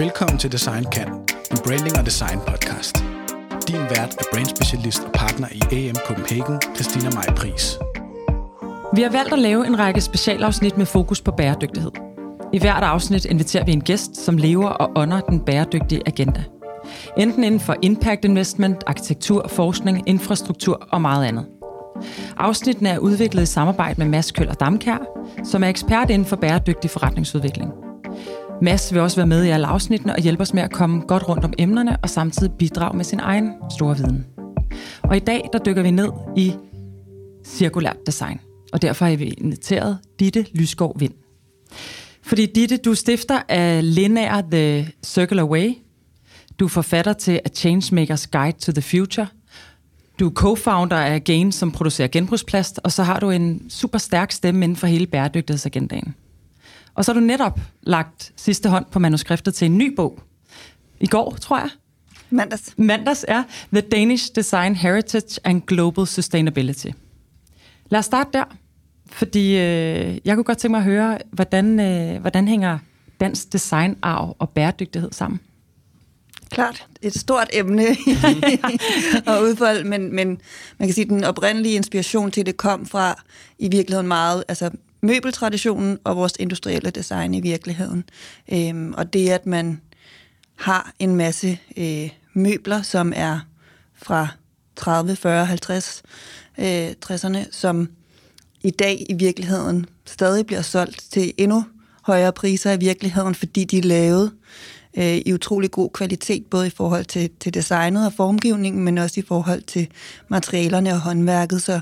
Velkommen til Design Kan, en branding og design podcast. Din vært er brandspecialist og partner i AM Copenhagen, Christina Maj Pris. Vi har valgt at lave en række specialafsnit med fokus på bæredygtighed. I hvert afsnit inviterer vi en gæst, som lever og ånder den bæredygtige agenda. Enten inden for impact investment, arkitektur, forskning, infrastruktur og meget andet. Afsnittene er udviklet i samarbejde med Mads Køller Damkær, som er ekspert inden for bæredygtig forretningsudvikling. Mads vil også være med i alle afsnittene og hjælpe os med at komme godt rundt om emnerne og samtidig bidrage med sin egen store viden. Og i dag der dykker vi ned i cirkulært design, og derfor har vi inviteret Ditte Lysgaard Vind. Fordi Ditte, du stifter af Linear The Circular Way. Du er forfatter til A Changemakers Guide to the Future. Du er co-founder af Gain, som producerer genbrugsplast, og så har du en super stærk stemme inden for hele bæredygtighedsagendaen. Og så har du netop lagt sidste hånd på manuskriptet til en ny bog. I går, tror jeg. Mandags. Mandags er The Danish Design Heritage and Global Sustainability. Lad os starte der, fordi øh, jeg kunne godt tænke mig at høre, hvordan, øh, hvordan hænger dansk designarv og bæredygtighed sammen? Klart, et stort emne at udfolde, men, men man kan sige, at den oprindelige inspiration til det kom fra i virkeligheden meget, altså møbeltraditionen og vores industrielle design i virkeligheden. Øhm, og det, at man har en masse øh, møbler, som er fra 30, 40, 50, øh, 60'erne, som i dag i virkeligheden stadig bliver solgt til endnu højere priser i virkeligheden, fordi de er lavet øh, i utrolig god kvalitet, både i forhold til, til designet og formgivningen, men også i forhold til materialerne og håndværket. Så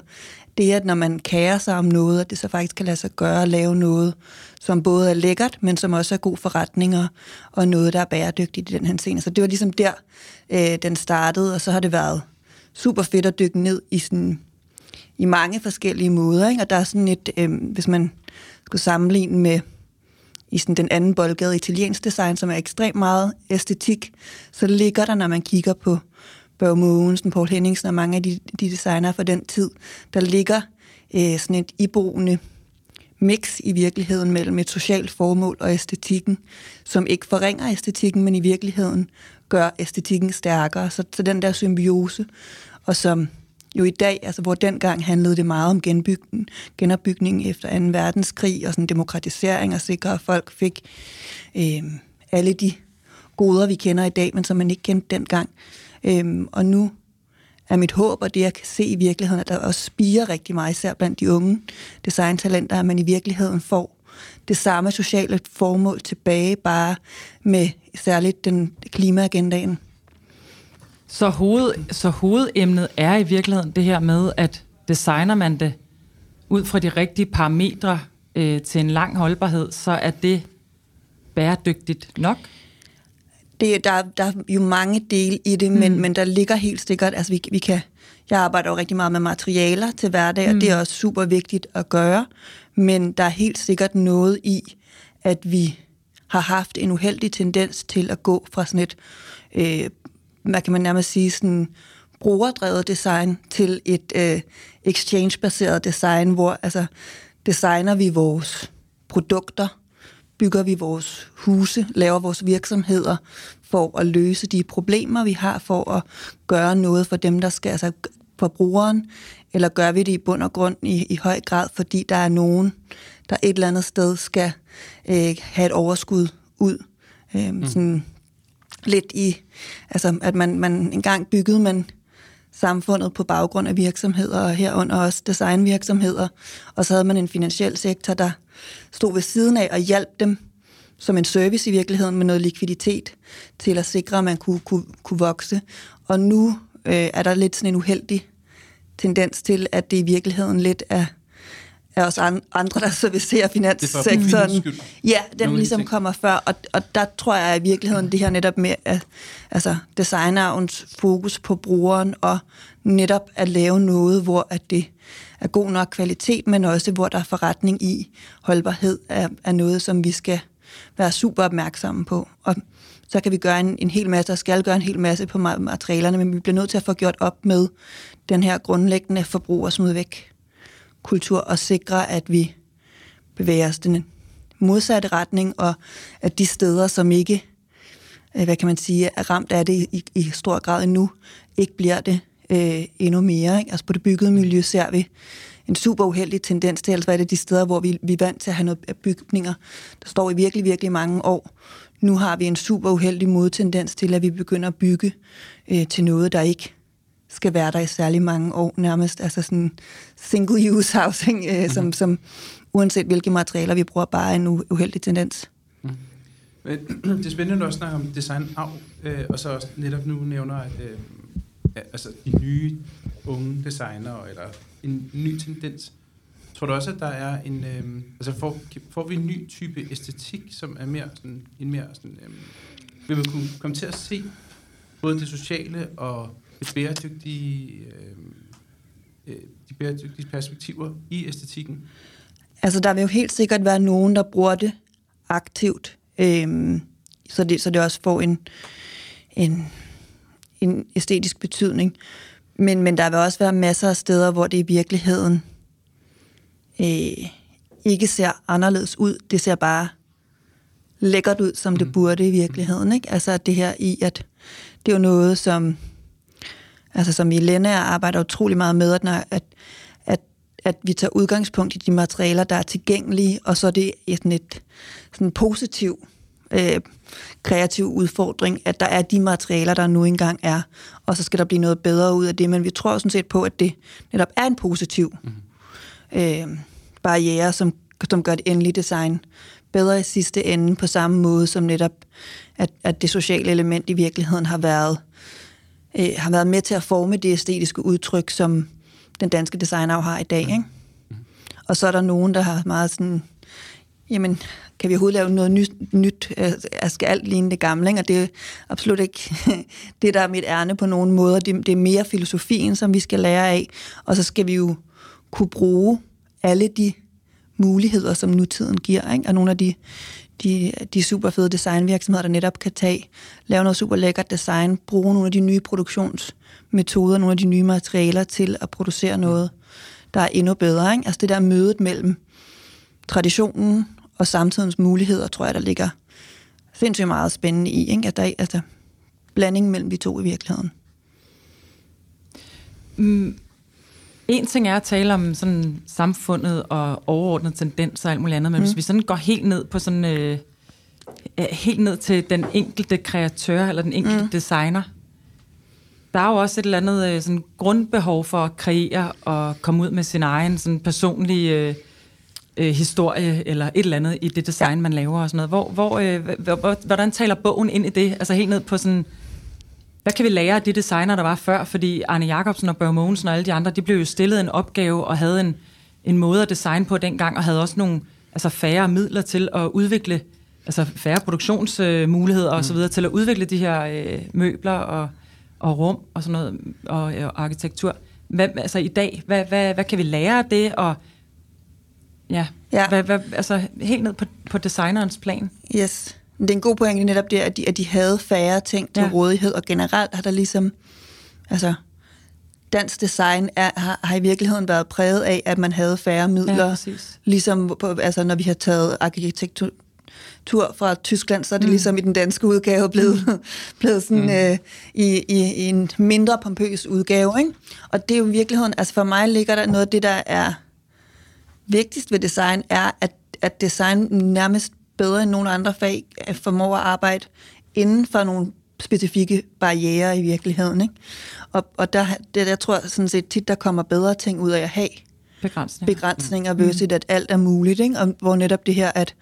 det, at når man kærer sig om noget, at det så faktisk kan lade sig gøre at lave noget, som både er lækkert, men som også er god forretninger, og noget, der er bæredygtigt i den her scene. Så det var ligesom der, øh, den startede, og så har det været super fedt at dykke ned i sådan i mange forskellige måder. Ikke? Og der er sådan et, øh, hvis man skulle sammenligne med i sådan den anden boldgade italiensk design, som er ekstremt meget æstetik, så ligger der, når man kigger på Børge Mogensen, Paul Henningsen og mange af de, de designere fra den tid, der ligger øh, sådan et iboende mix i virkeligheden mellem et socialt formål og æstetikken, som ikke forringer æstetikken, men i virkeligheden gør æstetikken stærkere. Så, så den der symbiose, og som jo i dag, altså hvor dengang handlede det meget om genbygning, genopbygning efter 2. verdenskrig og sådan demokratisering og sikre, at folk fik øh, alle de goder, vi kender i dag, men som man ikke kendte dengang. Øhm, og nu er mit håb, og det jeg kan se i virkeligheden, at der også spiger rigtig meget, især blandt de unge designtalenter, at man i virkeligheden får det samme sociale formål tilbage, bare med særligt den klimaagendaen. Så, hoved, så hovedemnet er i virkeligheden det her med, at designer man det ud fra de rigtige parametre øh, til en lang holdbarhed, så er det bæredygtigt nok? Det, der, der er jo mange dele i det, mm. men, men der ligger helt sikkert, altså vi, vi kan, jeg arbejder jo rigtig meget med materialer til hverdag, mm. og det er også super vigtigt at gøre, men der er helt sikkert noget i, at vi har haft en uheldig tendens til at gå fra sådan et, øh, hvad kan man nærmest sige, sådan brugerdrevet design til et øh, exchange-baseret design, hvor altså designer vi vores produkter, bygger vi vores huse, laver vores virksomheder for at løse de problemer, vi har, for at gøre noget for dem, der skal, altså for brugeren, eller gør vi det i bund og grund i, i høj grad, fordi der er nogen, der et eller andet sted skal øh, have et overskud ud. Øh, mm. Sådan lidt i, altså at man, man engang byggede man samfundet på baggrund af virksomheder, og herunder også designvirksomheder, og så havde man en finansiel sektor, der stod ved siden af og hjalp dem som en service i virkeligheden med noget likviditet til at sikre, at man kunne, kunne, kunne vokse. Og nu øh, er der lidt sådan en uheldig tendens til, at det i virkeligheden lidt er, er os andre, der servicerer finanssektoren. Ja, den ligesom kommer før, og, og der tror jeg i virkeligheden det her netop med at, altså designerens fokus på brugeren, og netop at lave noget, hvor at det er god nok kvalitet, men også hvor der er forretning i holdbarhed, er, er noget, som vi skal være super opmærksomme på. Og så kan vi gøre en, en hel masse, og skal gøre en hel masse på materialerne, men vi bliver nødt til at få gjort op med den her grundlæggende forbrug og smid væk kultur, og sikre, at vi bevæger os den modsatte retning, og at de steder, som ikke øh, hvad kan man sige, er ramt af det i, i stor grad endnu, ikke bliver det øh, endnu mere. Ikke? Altså på det byggede miljø ser vi en super uheldig tendens til, altså er det de steder, hvor vi, vi er vant til at have noget bygninger, der står i virkelig, virkelig mange år. Nu har vi en super uheldig modtendens til, at vi begynder at bygge øh, til noget, der ikke skal være der i særlig mange år, nærmest altså sådan single-use housing, øh, mm. som, mhm. som uanset hvilke materialer vi bruger, bare er en uheldig tendens. Mm. Det er spændende at snakke om design af, øh, og så også netop nu nævner, at øh, altså de nye unge designer eller en ny tendens. Tror du også, at der er en... Øh, altså får, får vi en ny type æstetik, som er mere sådan, en mere sådan... Øh, vil man kunne komme til at se både det sociale og det bæredygtige, øh, øh, de bæredygtige perspektiver i æstetikken? Altså, der vil jo helt sikkert være nogen, der bruger det aktivt, øh, så, det, så det også får en, en, en æstetisk betydning. Men, men der vil også være masser af steder, hvor det i virkeligheden øh, ikke ser anderledes ud. Det ser bare lækkert ud, som det mm. burde i virkeligheden. Ikke? Altså det her i, at det er jo noget, som, altså som i Lenne arbejder utrolig meget med, at, når, at, at, at vi tager udgangspunkt i de materialer, der er tilgængelige, og så er det sådan et sådan positiv øh, kreativ udfordring, at der er de materialer, der nu engang er, og så skal der blive noget bedre ud af det. Men vi tror sådan set på, at det netop er en positiv mm. øh, barriere, som, som gør det endelige design bedre i sidste ende, på samme måde som netop, at, at det sociale element i virkeligheden har været, øh, har været med til at forme det æstetiske udtryk, som den danske designer har i dag. Ikke? Mm. Og så er der nogen, der har meget sådan, jamen, kan vi overhovedet lave noget nyt? nyt? Altså, skal alt ligne det gamle? Ikke? Og det er absolut ikke det, der er mit ærne på nogen måder. Det, det er mere filosofien, som vi skal lære af. Og så skal vi jo kunne bruge alle de muligheder, som nutiden giver. Ikke? Og nogle af de, de, de super fede designvirksomheder, der netop kan tage, lave noget super lækkert design, bruge nogle af de nye produktionsmetoder, nogle af de nye materialer til at producere noget, der er endnu bedre. Ikke? Altså det der mødet mellem traditionen og samtidens muligheder, tror jeg, der ligger sindssygt meget spændende i, ikke? at der er altså, blanding mellem de to i virkeligheden. Mm. En ting er at tale om sådan samfundet og overordnet tendens og alt muligt andet, men mm. hvis vi sådan går helt ned på sådan øh, helt ned til den enkelte kreatør eller den enkelte mm. designer, der er jo også et eller andet øh, sådan grundbehov for at kreere og komme ud med sin egen sådan personlige øh, øh, historie eller et eller andet i det design, ja. man laver og sådan noget. Hvor, hvor, øh, hvordan taler bogen ind i det? Altså helt ned på sådan, hvad kan vi lære af de designer, der var før? Fordi Arne Jacobsen og Børge Mogensen og alle de andre, de blev jo stillet en opgave og havde en, en måde at designe på dengang, og havde også nogle altså færre midler til at udvikle, altså færre produktionsmuligheder og så mm. videre, til at udvikle de her øh, møbler og, og rum og sådan noget, og, og arkitektur. Hvad, altså i dag, hvad, hvad, hvad kan vi lære af det, og Ja, ja. Hvad, hvad, altså helt ned på, på designerens plan. Yes. Det er en god pointe netop det, at de, at de havde færre ting til ja. rådighed, og generelt har der ligesom, altså, dansk design er, har, har i virkeligheden været præget af, at man havde færre midler. Ja, ligesom på, altså, når vi har taget arkitektur fra Tyskland, så er det mm. ligesom i den danske udgave blevet, mm. blevet sådan, mm. øh, i, i, i en mindre pompøs udgave. Ikke? Og det er jo i virkeligheden, altså for mig ligger der noget af det, der er vigtigst ved design er, at, at design nærmest bedre end nogle andre fag formår at arbejde inden for nogle specifikke barriere i virkeligheden. Ikke? Og, og der, der, der tror jeg sådan set tit, der kommer bedre ting ud af at have begrænsninger, begrænsninger mm. versus at alt er muligt. Ikke? Og hvor netop det her at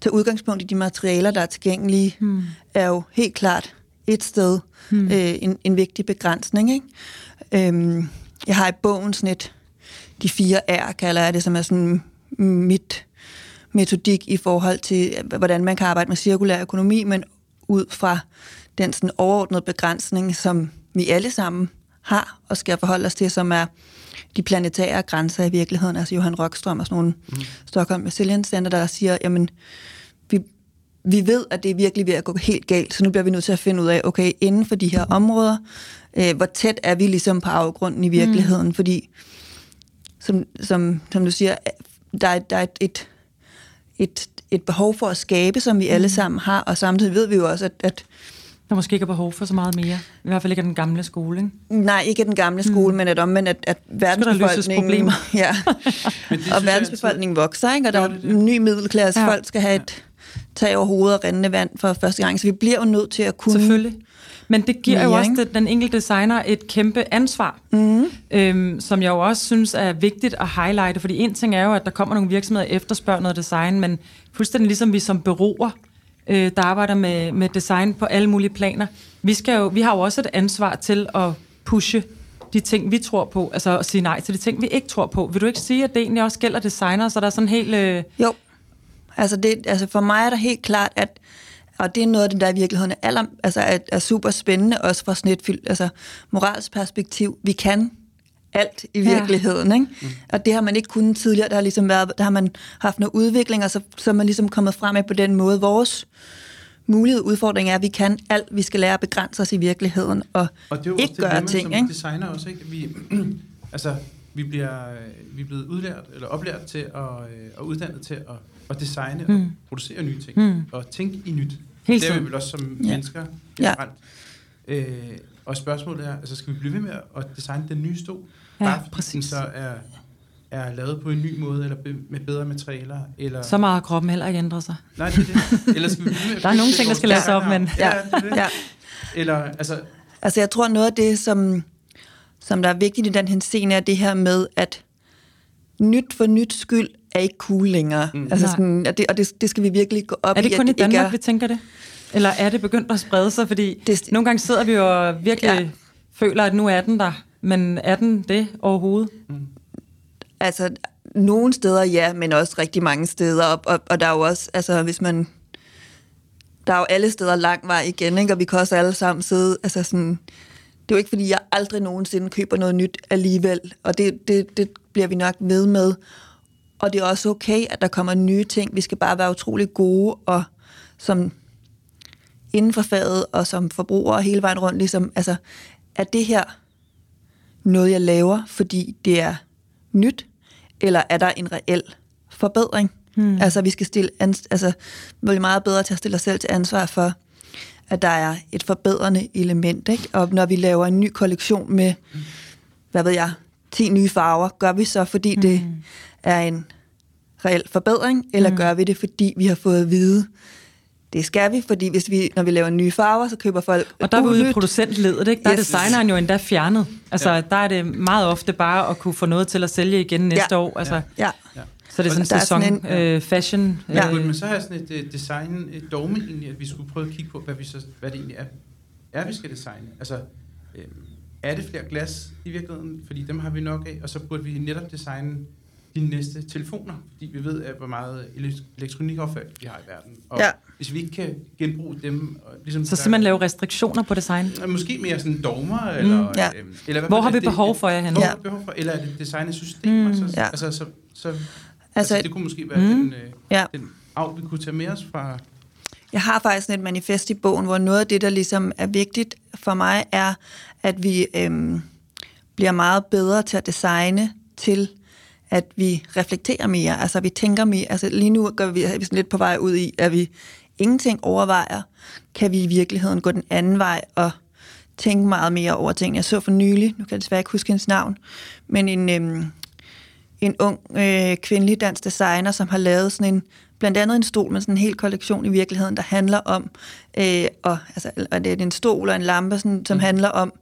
tage udgangspunkt i de materialer, der er tilgængelige, mm. er jo helt klart et sted mm. øh, en, en vigtig begrænsning. Ikke? Øhm, jeg har i bogen sådan et de fire R, kalder jeg det, som er sådan mit metodik i forhold til, hvordan man kan arbejde med cirkulær økonomi, men ud fra den sådan overordnede begrænsning, som vi alle sammen har og skal forholde os til, som er de planetære grænser i virkeligheden. Altså Johan Rockstrøm og sådan nogle mm. Stockholm Resilience Center, der siger, jamen, vi, vi ved, at det er virkelig ved at gå helt galt, så nu bliver vi nødt til at finde ud af, okay, inden for de her områder, øh, hvor tæt er vi ligesom på afgrunden i virkeligheden, mm. fordi som, som, som du siger, der er, der er et, et, et, et behov for at skabe, som vi alle mm. sammen har, og samtidig ved vi jo også, at, at Der måske ikke er behov for så meget mere. I hvert fald ikke af den gamle skole, ikke? Nej, ikke den gamle skole, mm. men at omvendt, at, at verdensbefolkningen... problemer. Ja, og verdensbefolkningen vokser, ikke? Og der er en ny middelklasse. Ja. Folk skal have et tag over hovedet og rendende vand for første gang. Så vi bliver jo nødt til at kunne... Men det giver mere, jo også den enkelte designer et kæmpe ansvar, mm. øhm, som jeg jo også synes er vigtigt at highlighte, fordi en ting er jo, at der kommer nogle virksomheder efterspørger noget design, men fuldstændig ligesom vi som bureauer, øh, der arbejder med, med design på alle mulige planer, vi, skal jo, vi har jo også et ansvar til at pushe de ting, vi tror på, altså at sige nej til de ting, vi ikke tror på. Vil du ikke sige, at det egentlig også gælder designer, så der er sådan helt... Øh... Jo, altså, det, altså for mig er der helt klart, at og det er noget af det, der i virkeligheden er, aller, altså er, er super spændende, også fra sådan et altså, moralsk perspektiv. Vi kan alt i virkeligheden, ja. ikke? Mm. Og det har man ikke kunnet tidligere. Der har ligesom været, der har man haft noget udvikling, og så, så er man ligesom kommet frem med på den måde. Vores mulighed udfordring er, at vi kan alt. Vi skal lære at begrænse os i virkeligheden, og, og det er jo ikke det, gøre ting. Som ikke? designer også, ikke? Vi, altså, vi bliver, vi er blevet udlært, eller oplært til at, og uddannet til at, at designe mm. og producere nye ting, mm. og tænke i nyt. Helt det er vi vel også som ja. mennesker generelt. Ja. Øh, og spørgsmålet er, altså skal vi blive ved med at designe den nye stol? Ja, bare fordi præcis. den så er, er lavet på en ny måde, eller med bedre materialer? Eller... Så meget kroppen heller ikke ændrer sig. Nej, det er det. Eller skal vi blive med Der er nogle ting, der skal laves op, men... Ja, ja. ja. Eller, altså... Altså, jeg tror, noget af det, som, som der er vigtigt i den her scene, er det her med, at nyt for nyt skyld er ikke cool længere. Mm. Altså sådan, og det, og det, det skal vi virkelig gå op i. Er det kun i, i Danmark, er... vi tænker det? Eller er det begyndt at sprede sig? Fordi det... nogle gange sidder vi jo og virkelig ja. føler, at nu er den der. Men er den det overhovedet? Mm. Altså, nogle steder ja, men også rigtig mange steder. Og, og, og der er jo også, altså hvis man... Der er jo alle steder lang vej igen, ikke? og vi kan også alle sammen sidde... Altså sådan, det er jo ikke, fordi jeg aldrig nogensinde køber noget nyt alligevel, og det, det, det bliver vi nok ved med. Og det er også okay, at der kommer nye ting. Vi skal bare være utrolig gode og som inden for faget og som forbruger hele vejen rundt, ligesom, altså, er det her noget, jeg laver, fordi det er nyt, eller er der en reel forbedring? Hmm. Altså, vi skal stille, altså, vi er meget bedre til at stille os selv til ansvar for, at der er et forbedrende element, ikke? Og når vi laver en ny kollektion med, hvad ved jeg, 10 nye farver, gør vi så, fordi hmm. det er en reel forbedring, eller hmm. gør vi det, fordi vi har fået at vide, det skal vi, fordi hvis vi, når vi laver nye farver, så køber folk Og der er vi ude i producentledet, ikke? Der yes. er designeren jo endda fjernet. Altså, ja. der er det meget ofte bare at kunne få noget til at sælge igen næste ja. år. Altså, ja. ja. Så det er sådan en sæson, sådan en, øh, fashion. Ja. Øh. Men så har jeg sådan et uh, design, et dogme egentlig, at vi skulle prøve at kigge på, hvad, vi så, hvad det egentlig er, er vi skal designe. Altså, øh, er det flere glas i virkeligheden? Fordi dem har vi nok af, og så burde vi netop designe de næste telefoner, fordi vi ved, at hvor meget elektronikaffald vi har i verden. Og ja. hvis vi ikke kan genbruge dem... Og ligesom så simpelthen lave restriktioner på design? Måske mere sådan dogmer, mm, eller... Ja. Øh, eller hvor har vi behov for jer hen? Hvor ja. behov for, eller er det designet systemer? Mm, så, ja. altså, så, så, altså, altså, det kunne måske være mm, den, øh, ja. den af, vi kunne tage med os fra... Jeg har faktisk et manifest i bogen, hvor noget af det, der ligesom er vigtigt for mig, er, at vi øhm, bliver meget bedre til at designe til at vi reflekterer mere, altså vi tænker mere. Altså lige nu gør vi, er vi sådan lidt på vej ud i, at vi ingenting overvejer, kan vi i virkeligheden gå den anden vej og tænke meget mere over ting. Jeg så for nylig, nu kan jeg desværre ikke huske hendes navn, men en, øhm, en ung øh, kvindelig dansk designer, som har lavet sådan en, blandt andet en stol med sådan en hel kollektion i virkeligheden, der handler om, øh, og, altså, og det er en stol og en lampe, sådan, som mm. handler om,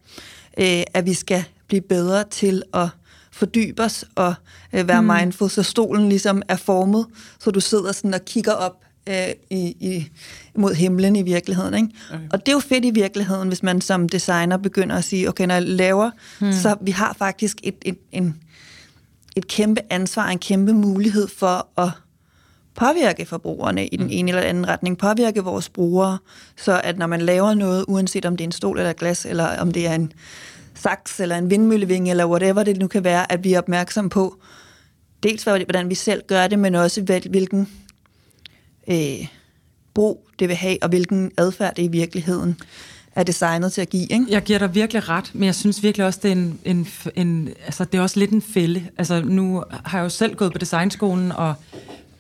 øh, at vi skal blive bedre til at fordybe os og øh, være mm. mindful, så stolen ligesom er formet, så du sidder sådan og kigger op øh, i, i, mod himlen i virkeligheden. Ikke? Okay. Og det er jo fedt i virkeligheden, hvis man som designer begynder at sige, okay, når jeg laver, mm. så vi har faktisk et, et, en, et kæmpe ansvar, en kæmpe mulighed for at påvirke forbrugerne i den mm. ene eller anden retning, påvirke vores brugere, så at når man laver noget, uanset om det er en stol eller glas, eller om det er en saks eller en vindmøllevinge eller whatever det nu kan være, at vi er opmærksom på dels hvordan vi selv gør det, men også hvilken øh, brug det vil have, og hvilken adfærd det i virkeligheden er designet til at give. Ikke? Jeg giver dig virkelig ret, men jeg synes virkelig også, det er, en, en, en, altså, det er også lidt en fælde. Altså, nu har jeg jo selv gået på designskolen og,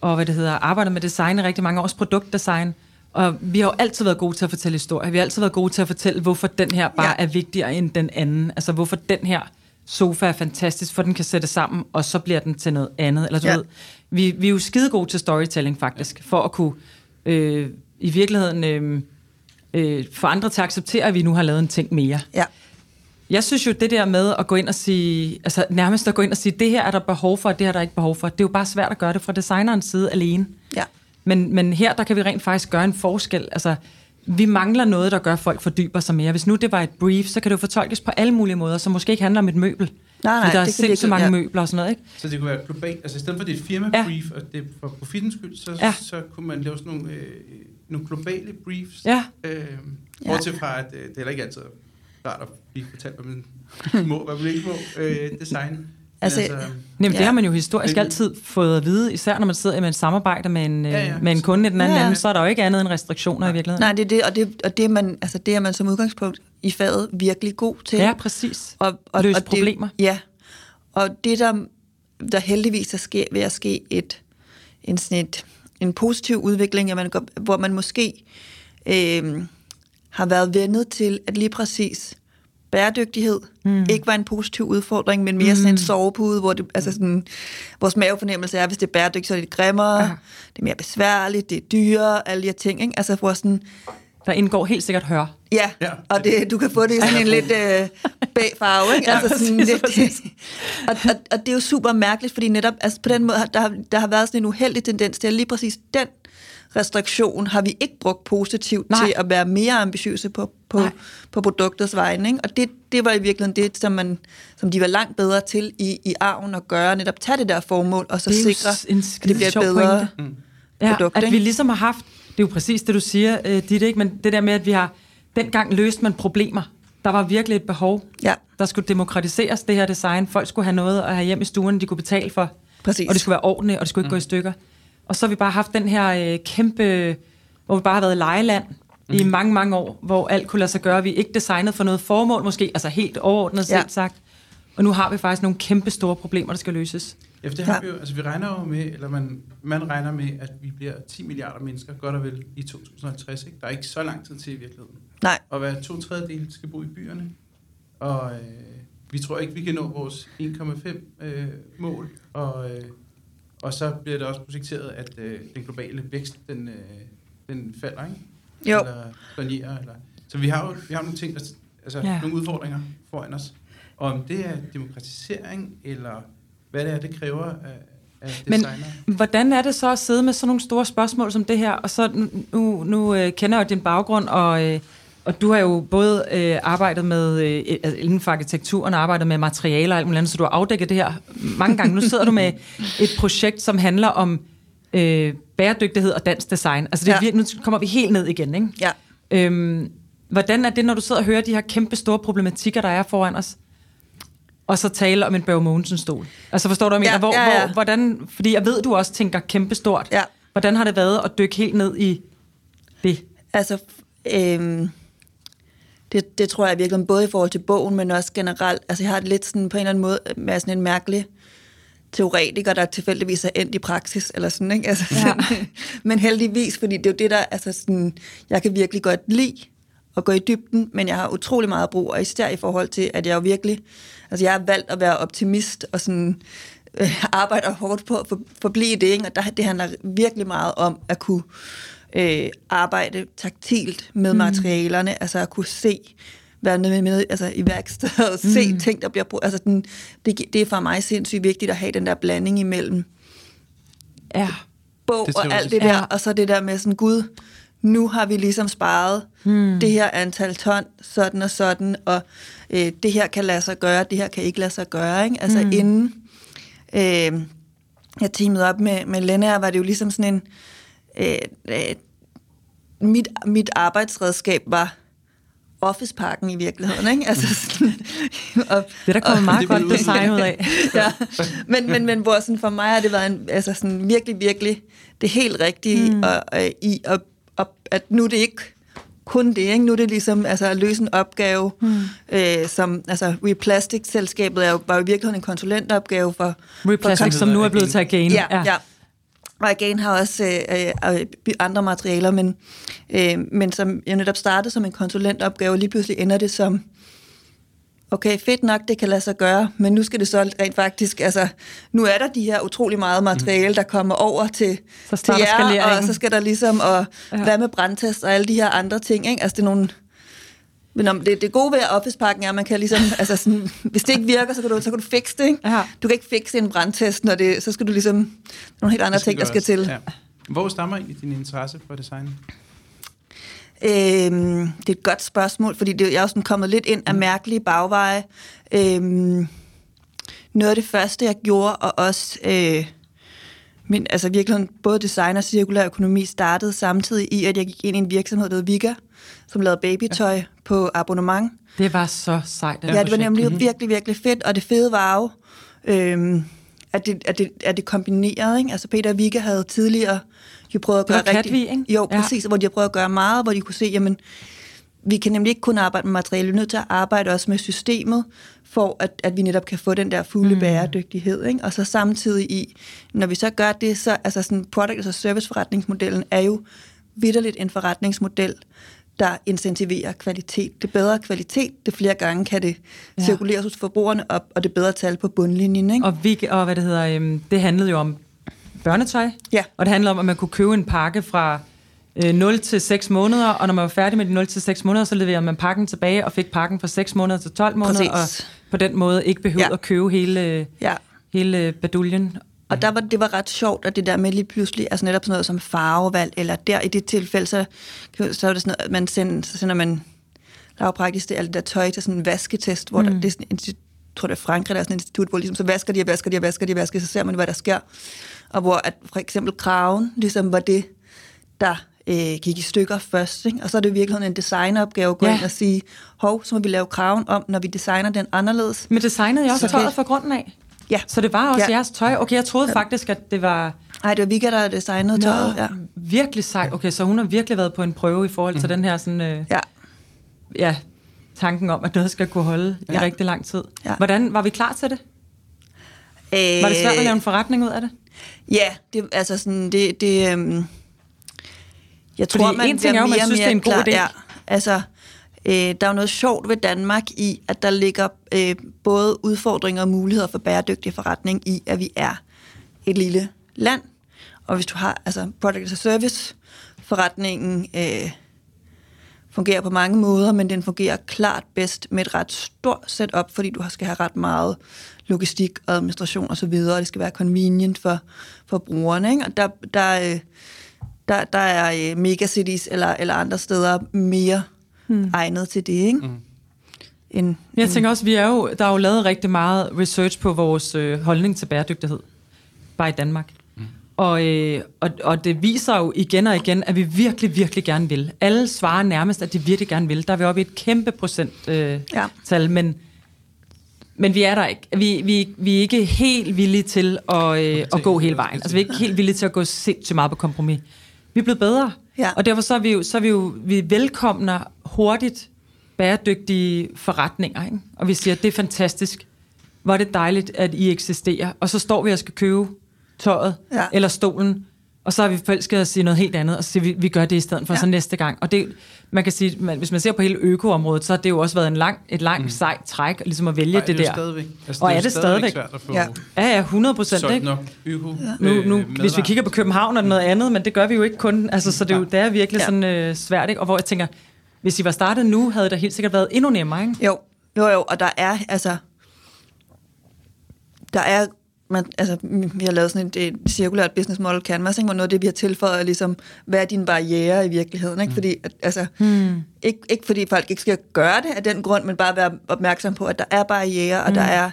og hvad det hedder, arbejdet med design i rigtig mange års produktdesign, Og vi har jo altid været gode til at fortælle historier. Vi har altid været gode til at fortælle, hvorfor den her bare Ja. er vigtigere end den anden. Altså, hvorfor den her sofa er fantastisk, for den kan sætte sammen, og så bliver den til noget andet. Eller du Ja. ved, vi, vi er jo skide gode til storytelling, faktisk, for at kunne øh, i virkeligheden øh, øh, få andre til at acceptere, at vi nu har lavet en ting mere. Ja. Jeg synes jo, det der med at gå ind og sige, altså nærmest at gå ind og sige, det her er der behov for, og det her er der ikke behov for, det er jo bare svært at gøre det fra designerens side alene. Ja. Men, men her, der kan vi rent faktisk gøre en forskel. Altså, vi mangler noget, der gør, at folk fordyber sig mere. Hvis nu det var et brief, så kan det jo fortolkes på alle mulige måder, som måske ikke handler om et møbel. Nej, nej, der er sindssygt virkelig- mange ja. møbler og sådan noget, ikke? Så det kunne være globalt. Altså i stedet for det er et firma-brief, og det er for profitens skyld, så, Ja. ja. så kunne man lave sådan nogle, øh, nogle globale briefs. Ja. Øh, bortset fra, at øh, det er heller ikke altid rart at blive fortalt, hvad man må, hvad man ikke må øh, design. Men Altså, Jamen, ja. det Ja. har man jo historisk altid fået at vide, især når man sidder med et samarbejde med en, Ja, ja, ja. ja. med en kunde i den anden Ja, ja. ja. ende, så er der jo ikke andet end restriktioner i virkeligheden. Nej, det er det, og det, og det, er man, altså det er man som udgangspunkt i faget virkelig god til. Ja, præcis. og, og, Løse og problemer. Det, ja, og det der, der heldigvis er ske, ved at ske et, en, sådan et, en positiv udvikling, at man, hvor man måske øh, har været vendet til, at lige præcis bæredygtighed mm. ikke var en positiv udfordring, men mere mm. sådan en sovepude, hvor det, altså sådan, vores mavefornemmelse er, hvis det er bæredygtigt, så er det grimmere, ja. det er mere besværligt, det er dyrere, alle de her ting. Ikke? Altså hvor sådan, Der indgår helt sikkert hør. Ja, Ja. ja. og det, du kan få det i sådan en lidt øh, bag farve, ikke? Ja, altså sådan præcis, lidt, præcis. og, og, og det er jo super mærkeligt, fordi netop altså på den måde, der, har- der har været sådan en uheldig tendens til, at lige præcis den restriktion har vi ikke brugt positivt Nej. Til at være mere ambitiøse på, på, Nej. på produktets vegne. Ikke? Og det, det var i virkeligheden det, som, man, som de var langt bedre til i, i arven at gøre, netop tage det der formål, og så Det sikre, at det bliver et bedre pointe. Ja, produkt. at ikke? vi ligesom har haft, det er jo præcis det, du siger, øh, Ditte, ikke? men det der med, at vi har, dengang løste man problemer. Der var virkelig et behov. Ja. Der skulle demokratiseres det her design. Folk skulle have noget at have hjem i stuen, de kunne betale for. Præcis. Og det skulle være ordentligt, og det skulle ikke mm. gå i stykker. Og så har vi bare haft den her øh, kæmpe, hvor vi bare har været lejeland mm. i mange, mange år, hvor alt kunne lade sig gøre. Vi ikke designet for noget formål måske, altså helt overordnet set Ja. sagt. Og nu har vi faktisk nogle kæmpe store problemer, der skal løses. Ja, for det har Ja. vi jo, altså vi regner jo med, eller man, man regner med, at vi bliver 10 milliarder mennesker, godt og vel, i 2050. Ikke? Der er ikke så lang tid til i virkeligheden. Nej, Og hver to tredjedel skal bo i byerne. Og øh, vi tror ikke, vi kan nå vores 1,5 øh, mål. Og, øh, og så bliver det også projekteret, at øh, den globale vækst, den, øh, den falder, ikke? Jo. Eller stagnerer. Eller. Så vi har jo vi har nogle ting, der, altså Ja. ja. nogle udfordringer foran os. Og om det er demokratisering, eller hvad det er, det kræver af, af Men hvordan er det så at sidde med sådan nogle store spørgsmål som det her? Og så nu, nu, øh, kender jeg jo din baggrund, og, øh, og du har jo både øh, arbejdet med, øh, altså inden for arkitekturen, arbejdet med materialer og alt muligt andet, så du har afdækket det her mange gange. Nu sidder du med et projekt, som handler om øh, bæredygtighed og dansk design. Altså det, Ja. nu kommer vi helt ned igen, ikke? ja. Øhm, hvordan er det, når du sidder og hører de her kæmpe store problematikker, der er foran os, og så tale om en Børge Mogensen-stol? Altså forstår du, hvad jeg Ja, mener? Hvor, ja, ja. Hvor, hvordan, fordi jeg ved, du også tænker kæmpe stort. Ja. Hvordan har det været at dykke helt ned i det? Altså, øhm, det, det tror jeg virkelig, både i forhold til bogen, men også generelt. Altså, jeg har det lidt sådan på en eller anden måde med sådan en mærkelig teoretiker, der tilfældigvis er endt i praksis, eller sådan, ikke? Altså, Ja. men heldigvis, fordi det er jo det, der, altså sådan, jeg kan virkelig godt lide at gå i dybden, men jeg har utrolig meget brug, og især i forhold til, at jeg jo virkelig, altså jeg har valgt at være optimist, og sådan øh, arbejder hårdt på at for, forblive det, ikke? og der, det handler virkelig meget om at kunne øh, arbejde taktilt med mm. materialerne, altså at kunne se, være med, med altså i værkstedet og se Mm. ting, der bliver brugt. Altså den, det, det er for mig sindssygt vigtigt at have den der blanding imellem Ja. bog Det og alt det der, Ja. og så det der med sådan, gud, nu har vi ligesom sparet hmm. det her antal ton, sådan og sådan, og øh, det her kan lade sig gøre, det her kan ikke lade sig gøre, ikke? Altså hmm. inden øh, jeg teamede op med, med Lena, var det jo ligesom sådan en, øh, øh, mit, mit arbejdsredskab var Office-parken i virkeligheden, ikke? Altså sådan, og, Det der kommer meget godt design ud af. ja. men, men, men hvor sådan for mig har det været en, altså sådan virkelig, virkelig det helt rigtige mm. og, og, i, og, og, at nu er det ikke kun det, ikke? nu er det ligesom altså, at løse en opgave, mm. øh, som altså Replastic-selskabet er jo, var jo i virkeligheden en konsulentopgave for, Replastic, for som nu er blevet til Again. Ja, ja. ja. Og Again har også øh, øh, andre materialer, men, øh, men som jeg netop startede som en konsulentopgave, lige pludselig ender det som, okay, fedt nok, det kan lade sig gøre, men nu skal det så rent faktisk, altså, nu er der de her utrolig meget materiale, der kommer over til, Så til jer, og så skal der ligesom, og Ja. hvad med brandtest og alle de her andre ting, ikke? Altså, det er nogle, men om det, det gode ved Office-pakken er, at man kan ligesom, altså sådan, hvis det ikke virker, så kan du, så kan du fikse det, ikke? Ja. Du kan ikke fikse en brandtest, når det, så skal du ligesom, nogle helt andre ting, der skal gøres. til. Ja. Hvor stammer egentlig din interesse for design? Øhm, det er et godt spørgsmål, fordi det, jeg er sådan kommet lidt ind af mærkelige bagveje. Øhm, noget af det første, jeg gjorde, og også øh, min, altså virkelig både design og cirkulær økonomi startede samtidig i, at jeg gik ind i en virksomhed, der hed Vika, som lavede babytøj ja. på abonnement. Det var så sejt. Ja, det var nemlig mm-hmm. virkelig, virkelig fedt, og det fede var jo, øhm, at, det, at, det, at det kombinerede. Ikke? Altså Peter og Vika havde tidligere jo prøvet at Det gøre rigtig... Katvig, ikke? Jo, Ja. præcis, hvor de har prøvet at gøre meget, hvor de kunne se, jamen, vi kan nemlig ikke kun arbejde med materiale, vi er nødt til at arbejde også med systemet, for at, at vi netop kan få den der fulde mm. bæredygtighed. Ikke? Og så samtidig i, når vi så gør det, så altså sådan product- og serviceforretningsmodellen er jo vidderligt en forretningsmodel, der incentiverer kvalitet. Det bedre kvalitet, det flere gange kan det Ja. ja. cirkuleres hos forbrugerne, og, og det bedre tal på bundlinjen. Ikke? Og, vi, og hvad det hedder, øhm, det handlede jo om børnetøj. Ja. Og det handlede om, at man kunne købe en pakke fra øh, 0 til 6 måneder, og når man var færdig med de 0 til 6 måneder, så leverede man pakken tilbage og fik pakken fra 6 måneder til 12 måneder, Præcis. og på den måde ikke behøvede ja. At købe hele, Ja. hele baduljen. Og der var, det var ret sjovt, at det der med lige pludselig, altså netop sådan noget som farvevalg, eller der i det tilfælde, så, så var det sådan noget, at man sender, så sender man lavpraktisk det, alt det der tøj til sådan en vasketest, hvor mm. der, det tror det er Frankrig, der er sådan et institut, hvor ligesom, så vasker de og vasker de og vasker de og vasker, så ser man, hvad der sker. Og hvor at for eksempel kraven ligesom var det, der øh, gik i stykker først. Ikke? Og så er det virkelig en designeropgave at gå Ja. ja. ind og sige, hov, så må vi lave kraven om, når vi designer den anderledes. Men designede jeg også Så- tøjet fra grunden af? Ja. Så det var også ja. Ja. jeres tøj? Okay, jeg troede faktisk, at det var Nej, det var Vika, der designede tøjet. Ja. virkelig sejt. Okay, så hun har virkelig været på en prøve i forhold til den her sådan, øh, ja. ja, tanken om, at noget skal kunne holde ja. i rigtig lang tid. Ja. Hvordan var vi klar til det? Øh, Var det svært at lave en forretning ud af det? Ja, det, altså sådan, det, det øhm, jeg Fordi tror, man en ting er jo, man synes, det er en god klar- idé. Ja, altså, øh, der er jo noget sjovt ved Danmark i, at der ligger øh, både udfordringer og muligheder for bæredygtig forretning i, at vi er et lille land. Og hvis du har, altså, product og service forretningen øh, fungerer på mange måder, men den fungerer klart bedst med et ret stort setup, fordi du skal have ret meget logistik og administration osv., og, og det skal være convenient for, for brugerne. Ikke? Og der, der, øh, der, der er øh, megacities eller, eller andre steder mere hmm. egnet til det, ikke? Mm. End, Jeg tænker også, vi er jo, der er jo lavet rigtig meget research på vores øh, holdning til bæredygtighed, bare i Danmark. Og, øh, og, og det viser jo igen og igen, at vi virkelig, virkelig gerne vil. Alle svarer nærmest, at de virkelig gerne vil. Der er vi oppe i et kæmpe procent øh, Ja. tal, men, men vi er der ikke. Vi, vi, vi er ikke helt villige til at, øh, at gå hele vejen. Altså vi er ikke helt villige til at gå sindssygt meget på kompromis. Vi er blevet bedre, Ja. og derfor så er vi jo, så er vi jo vi velkomner hurtigt bæredygtige forretninger, ikke? og vi siger, det er fantastisk, hvor er det dejligt, at I eksisterer, og så står vi og skal købe tøjet, Ja. eller stolen, og så har vi forelsket os i noget helt andet, og så siger vi, vi gør det i stedet for ja. Ja. så næste gang. Og det, man kan sige, man, hvis man ser på hele økoområdet, så har det jo også været en lang, et langt, mm. sejt træk, ligesom at vælge Ej, det jo der. Stadigvæk. Altså, Og det er jo det stadigvæk? svært at få Ja. Ja, ja, 100 procent, solgt ikke? nok øko Nu, øh, nu, hvis vi kigger på København, er det noget andet, men det gør vi jo ikke kun. Altså, så det er, jo, det er virkelig ja. Ja. sådan øh, svært, ikke? Og hvor jeg tænker, hvis I var startet nu, havde det helt sikkert været endnu nemmere, ikke? Jo, jo, jo, og der er, altså, der er, man, altså, vi har lavet sådan et, et cirkulært business model canvas, ikke, hvor noget af det, vi har tilføjet, er ligesom, hvad er dine barriere i virkeligheden, ikke? Fordi, at, altså, hmm. ikke, ikke fordi folk ikke skal gøre det af den grund, men bare være opmærksom på, at der er barriere, og der er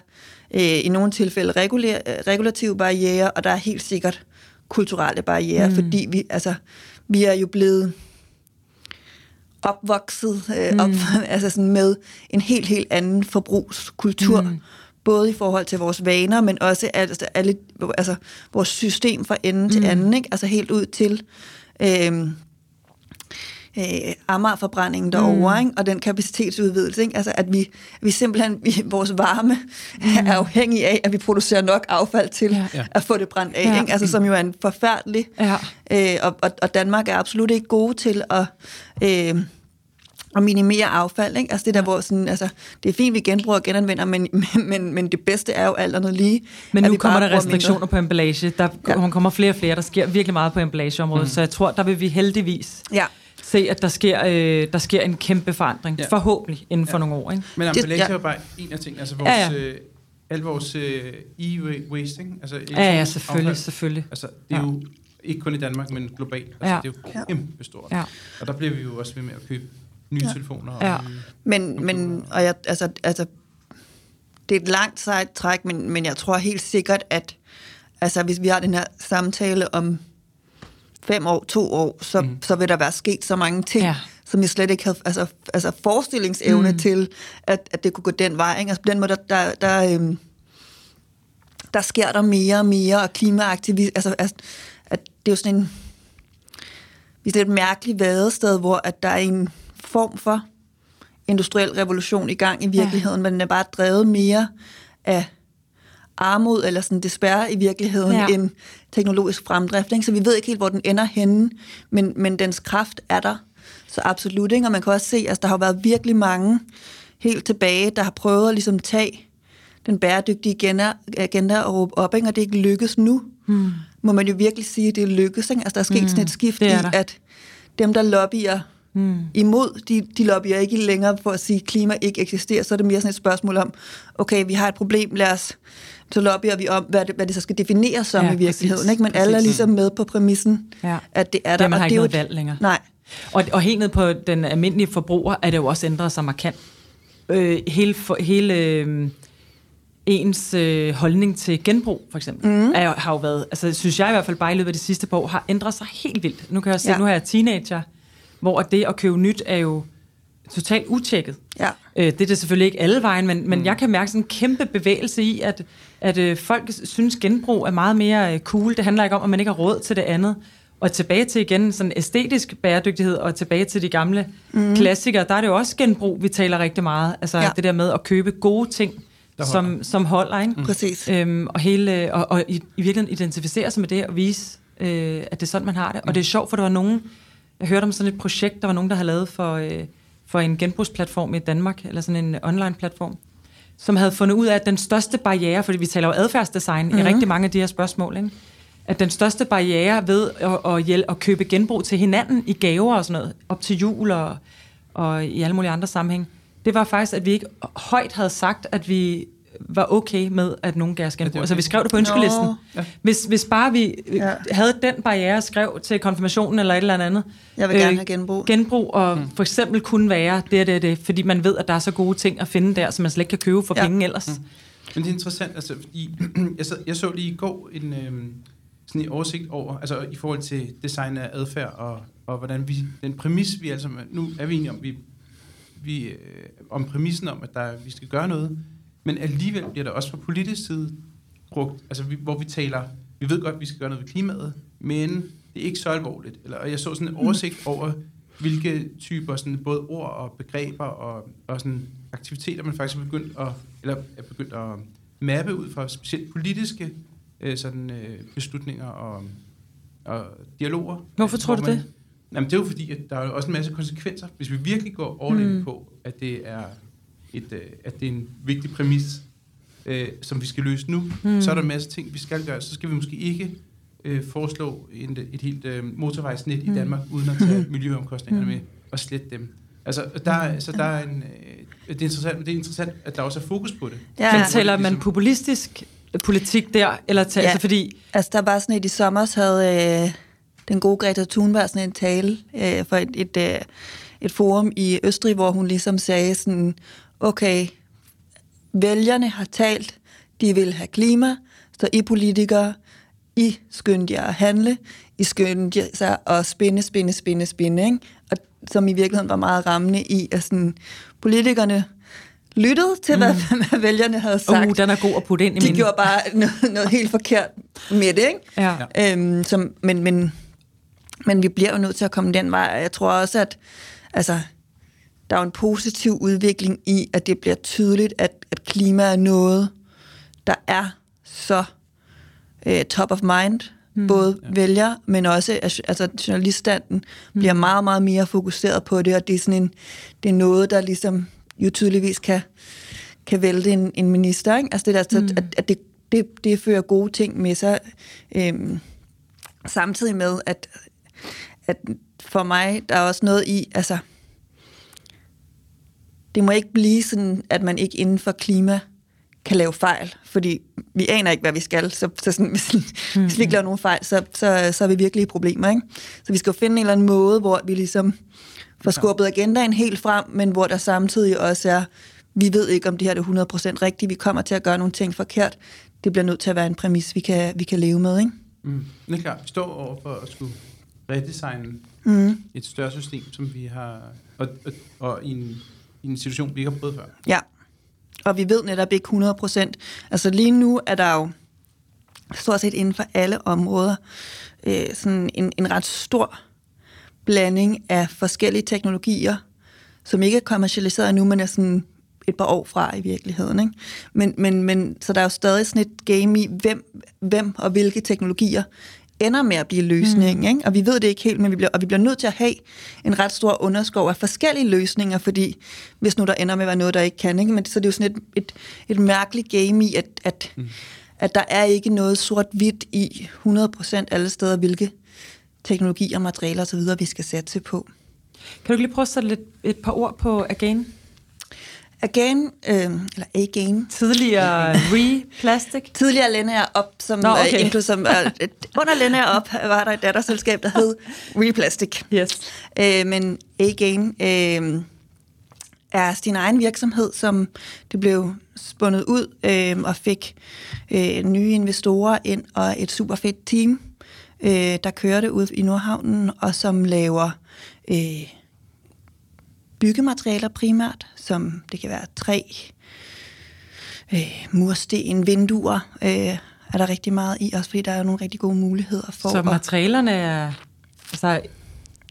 øh, i nogle tilfælde reguler, øh, regulative barriere, og der er helt sikkert kulturelle barriere, hmm. fordi vi, altså, vi er jo blevet opvokset øh, op, altså sådan med en helt, helt anden forbrugskultur, mm. Både i forhold til vores vaner, men også altså, alle, altså, vores system fra ende mm. til anden, ikke? altså helt ud til, øh, øh, Amagerforbrændingen derovre, mm. ikke? og den kapacitetsudvidelse. Ikke? Altså, at vi, vi simpelthen, vi, vores varme mm. er afhængig af, at vi producerer nok affald til ja. at få det brændt af, ja. ikke? Altså, som jo er en forfærdelig... Ja. Øh, og, og, og Danmark er absolut ikke gode til at... Øh, at minimere affald. Ikke? Altså det der, hvor sådan, altså, det er fint, vi genbruger og genanvender, men, men, men det bedste er jo alt andet lige. Men nu kommer der restriktioner mindre. på emballage. Der ja. kommer flere og flere. Der sker virkelig meget på emballageområdet, mm. så jeg tror, der vil vi heldigvis ja. se, at der sker, øh, der sker en kæmpe forandring. Ja. Forhåbentlig inden for ja. nogle år. Ikke? Men emballage ja. er bare en af tingene. Altså vores, ja, ja. Øh, al vores øh, e-wasting. Altså, ja, ja, selvfølgelig. Affald, selvfølgelig. Altså, det er ja. jo ikke kun i Danmark, men globalt. Altså, ja. Det er jo kæmpe stort. Ja. Og der bliver vi jo også ved med at købe nye ja. telefoner. Og ja. Nye men, men og jeg, altså, altså, det er et langt sejt træk, men, men jeg tror helt sikkert, at altså, hvis vi har den her samtale om fem år, to år, så, mm. så vil der være sket så mange ting, ja. som jeg slet ikke havde altså, altså forestillingsevne mm. til, at, at det kunne gå den vej. Ikke? Altså på den måde, der, der, der, øhm, der sker der mere og mere, og klimaaktivisme, altså, altså at det er jo sådan en, vi er et mærkeligt vadested, hvor at der er en form for industriel revolution i gang i virkeligheden, ja. men den er bare drevet mere af armod, eller sådan despair i virkeligheden, ja. end teknologisk fremdrift. Ikke? Så vi ved ikke helt, hvor den ender henne, men, men dens kraft er der. Så absolut, ikke? Og man kan også se, at altså, der har været virkelig mange helt tilbage, der har prøvet at ligesom tage den bæredygtige agenda, agenda og råbe op, ikke? og det ikke lykkes nu. Hmm. Må man jo virkelig sige, at det lykkes. Ikke? Altså, der er sket hmm. sådan et skift i, at dem, der lobbyer mm. imod. De, de lobbyer ikke længere for at sige, at klima ikke eksisterer. Så er det mere sådan et spørgsmål om, okay, vi har et problem, lad os så lobbyer vi om, hvad det, hvad det så skal defineres som ja, i virkeligheden. Præcis, ikke? Men præcis. alle er ligesom med på præmissen, ja. at det er der. Det, man har og ikke noget valg længere. Nej. Og, og helt ned på den almindelige forbruger, er det jo også ændret sig markant. Øh, hele for, hele øh, ens øh, holdning til genbrug, for eksempel, mm. er, har jo været, altså synes jeg i hvert fald bare i løbet af de sidste par år, har ændret sig helt vildt. Nu kan jeg se, ja. nu har jeg teenager, hvor det at købe nyt er jo totalt utjekket. Ja. Øh, det er det selvfølgelig ikke alle vejen, men, men mm. jeg kan mærke sådan en kæmpe bevægelse i, at, at øh, folk synes, genbrug er meget mere øh, cool. Det handler ikke om, at man ikke har råd til det andet. Og tilbage til igen sådan æstetisk bæredygtighed, og tilbage til de gamle mm. klassikere, der er det jo også genbrug, vi taler rigtig meget. Altså ja. det der med at købe gode ting, som, som holder. Ikke? Mm. Præcis. Øhm, og, hele, og, og i, i virkeligheden identificere sig med det, og vise, øh, at det er sådan, man har det. Mm. Og det er sjovt, for der var nogen, jeg hørte om sådan et projekt, der var nogen, der havde lavet for, øh, for en genbrugsplatform i Danmark, eller sådan en online-platform, som havde fundet ud af, at den største barriere, fordi vi taler jo adfærdsdesign mm-hmm. i mhm. rigtig mange af de her spørgsmål, ikke? at den største barriere ved at, at, hjælpe, at købe genbrug til hinanden i gaver og sådan noget, op til jul og, og i alle mulige andre sammenhæng, det var faktisk, at vi ikke højt havde sagt, at vi var okay med, at nogen gav os genbrug. Okay. Altså, vi skrev det på ønskelisten. Ja. Hvis, hvis bare vi ja. havde den barriere, skrev til konfirmationen eller et eller andet. Jeg vil øh, gerne have genbrug. Genbrug, og mm. for eksempel kunne være det og det, det, fordi man ved, at der er så gode ting at finde der, som man slet ikke kan købe for ja. penge ellers. Mm. Men det er interessant, altså, fordi jeg, så, jeg så lige i går en, øhm, sådan en oversigt over, altså i forhold til design af adfærd, og, og hvordan vi, den præmis, vi altså, nu er vi enige om, vi, vi, øh, om præmissen om, at der, vi skal gøre noget, men alligevel bliver der også fra politisk side brugt, altså vi, hvor vi taler, vi ved godt, at vi skal gøre noget ved klimaet, men det er ikke så alvorligt. Eller, og jeg så sådan en oversigt over, hvilke typer sådan, både ord og begreber og, og sådan aktiviteter, man faktisk er begyndt at, eller er begyndt at mappe ud fra specielt politiske øh, sådan, øh, beslutninger og, og dialoger. Hvorfor tror du man, det? Jamen, det er jo fordi, at der er også en masse konsekvenser, hvis vi virkelig går all mm. på, at det er et, øh, at det er en vigtig præmis, øh, som vi skal løse nu. Mm. Så er der en masse ting, vi skal gøre. Så skal vi måske ikke øh, foreslå en, et helt øh, motorvejsnet mm. i Danmark, uden at tage miljøomkostningerne mm. med og slette dem. Altså, der, så der er en, øh, det, er interessant, det er interessant, at der også er fokus på det. Ja. Men taler man populistisk politik der? Eller tager, ja. altså, fordi... altså, der var sådan et i sommer, havde øh, den gode Greta Thunberg sådan en tale øh, for et, et, øh, et forum i Østrig, hvor hun ligesom sagde sådan, okay, vælgerne har talt, de vil have klima, så I politikere, I skyndte jer at handle, I skyndte sig at spinde, spinde, spinde, spinde, ikke? Og som i virkeligheden var meget rammende i, at sådan, politikerne lyttede til, mm. hvad, hvad vælgerne havde sagt. Uh, den er god at putte ind i De min. gjorde bare noget, noget helt forkert med det, ikke? Ja. Øhm, som, men, men, Men vi bliver jo nødt til at komme den vej. Jeg tror også, at altså, der er en positiv udvikling i, at det bliver tydeligt, at, at klima er noget, der er så uh, top of mind, mm. både ja. vælger, men også altså, journaliststanden mm. bliver meget, meget mere fokuseret på det, og det er sådan en, det er noget, der ligesom jo tydeligvis kan, kan vælte en, en minister. Ikke? Altså det der, mm. at, at det, det, det fører gode ting med sig, øhm, samtidig med, at, at for mig, der er også noget i, altså, det må ikke blive sådan, at man ikke inden for klima kan lave fejl, fordi vi aner ikke, hvad vi skal. Så, så sådan, hvis, mm. hvis vi ikke laver nogen fejl, så, så, så er vi virkelig i problemer. Ikke? Så vi skal jo finde en eller anden måde, hvor vi ligesom får skubbet agendaen helt frem, men hvor der samtidig også er, vi ved ikke, om det her er 100% rigtigt, vi kommer til at gøre nogle ting forkert. Det bliver nødt til at være en præmis, vi kan, vi kan leve med. Ikke? Mm. Det er klart. Vi står over for at skulle redesigne mm. et større system, som vi har, og, og, og i, en, i en situation, vi ikke har prøvet før. Ja, og vi ved netop ikke 100 procent. Altså lige nu er der jo stort set inden for alle områder øh, sådan en, en ret stor blanding af forskellige teknologier, som ikke er kommercialiseret nu, men er sådan et par år fra i virkeligheden. Ikke? Men, men, men, så der er jo stadig sådan et game i, hvem, hvem og hvilke teknologier ender med at blive løsningen. Mm. Ikke? Og vi ved det ikke helt, men vi bliver, og vi bliver nødt til at have en ret stor underskov af forskellige løsninger, fordi hvis nu der ender med at være noget, der ikke kan, ikke? Men, så er det jo sådan et, et, et mærkeligt game i, at, at, mm. at der er ikke noget sort-hvidt i 100% alle steder, hvilke teknologier, materialer osv., vi skal satse på. Kan du lige prøve at sætte lidt, et par ord på Again? Again, øh, eller Again. Tidligere Re-Plastic. Tidligere Lennager Op, som, Nå, okay. uh, som uh, under Lennager Op var der et datterselskab, der hed Re-Plastic. Yes. Uh, men Again uh, er sin egen virksomhed, som det blev spundet ud uh, og fik uh, nye investorer ind og et super fedt team, uh, der kørte ud i Nordhavnen og som laver uh, byggematerialer primært, som det kan være træ, øh, mursten, vinduer, øh, er der rigtig meget i, også fordi der er nogle rigtig gode muligheder for. Så materialerne er altså,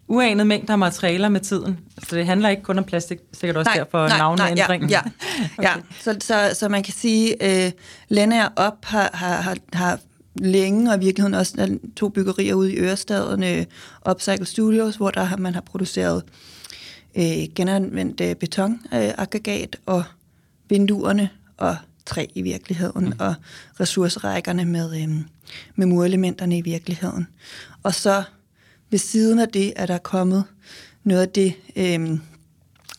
uanet mængder af materialer med tiden. Så det handler ikke kun om plastik, sikkert også nej, derfor nej, navneændringen. Nej, ja, ja, okay. ja. Så, så, så man kan sige, øh, Lennager Op har, har, har, har længe, og i virkeligheden også to byggerier ude i Ørestaden, øh, Upcycle Studios, hvor der har, man har produceret øh, genanvendt øh, betonaggregat øh, og vinduerne og træ i virkeligheden, mm. og ressourcerækkerne med, øh, med murelementerne i virkeligheden. Og så ved siden af det er der kommet noget af det, øh,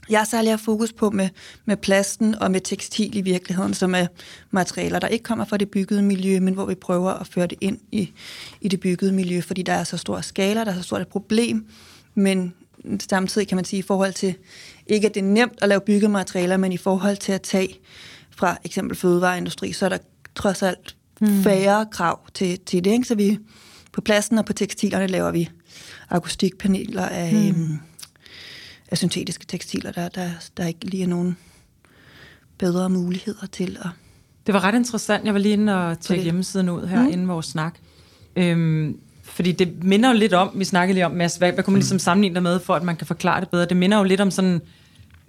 jeg særlig har fokus på med, med plasten og med tekstil i virkeligheden, som er materialer, der ikke kommer fra det byggede miljø, men hvor vi prøver at føre det ind i, i det byggede miljø, fordi der er så stor skala, der er så stort et problem, men samtidig kan man sige i forhold til, ikke at det er nemt at lave byggematerialer, men i forhold til at tage fra eksempel fødevareindustri, så er der trods alt mm. færre krav til, til det. Ikke? Så vi på pladsen og på tekstilerne laver vi akustikpaneler af, mm. øhm, af syntetiske tekstiler, der, der, der ikke lige er nogen bedre muligheder til at... Det var ret interessant. Jeg var lige inde og tjekke hjemmesiden ud her mm. inden vores snak. Øhm, fordi det minder jo lidt om, vi snakkede lige om, Mads, hvad, hvad kunne man ligesom sammenligne dig med, for at man kan forklare det bedre? Det minder jo lidt om sådan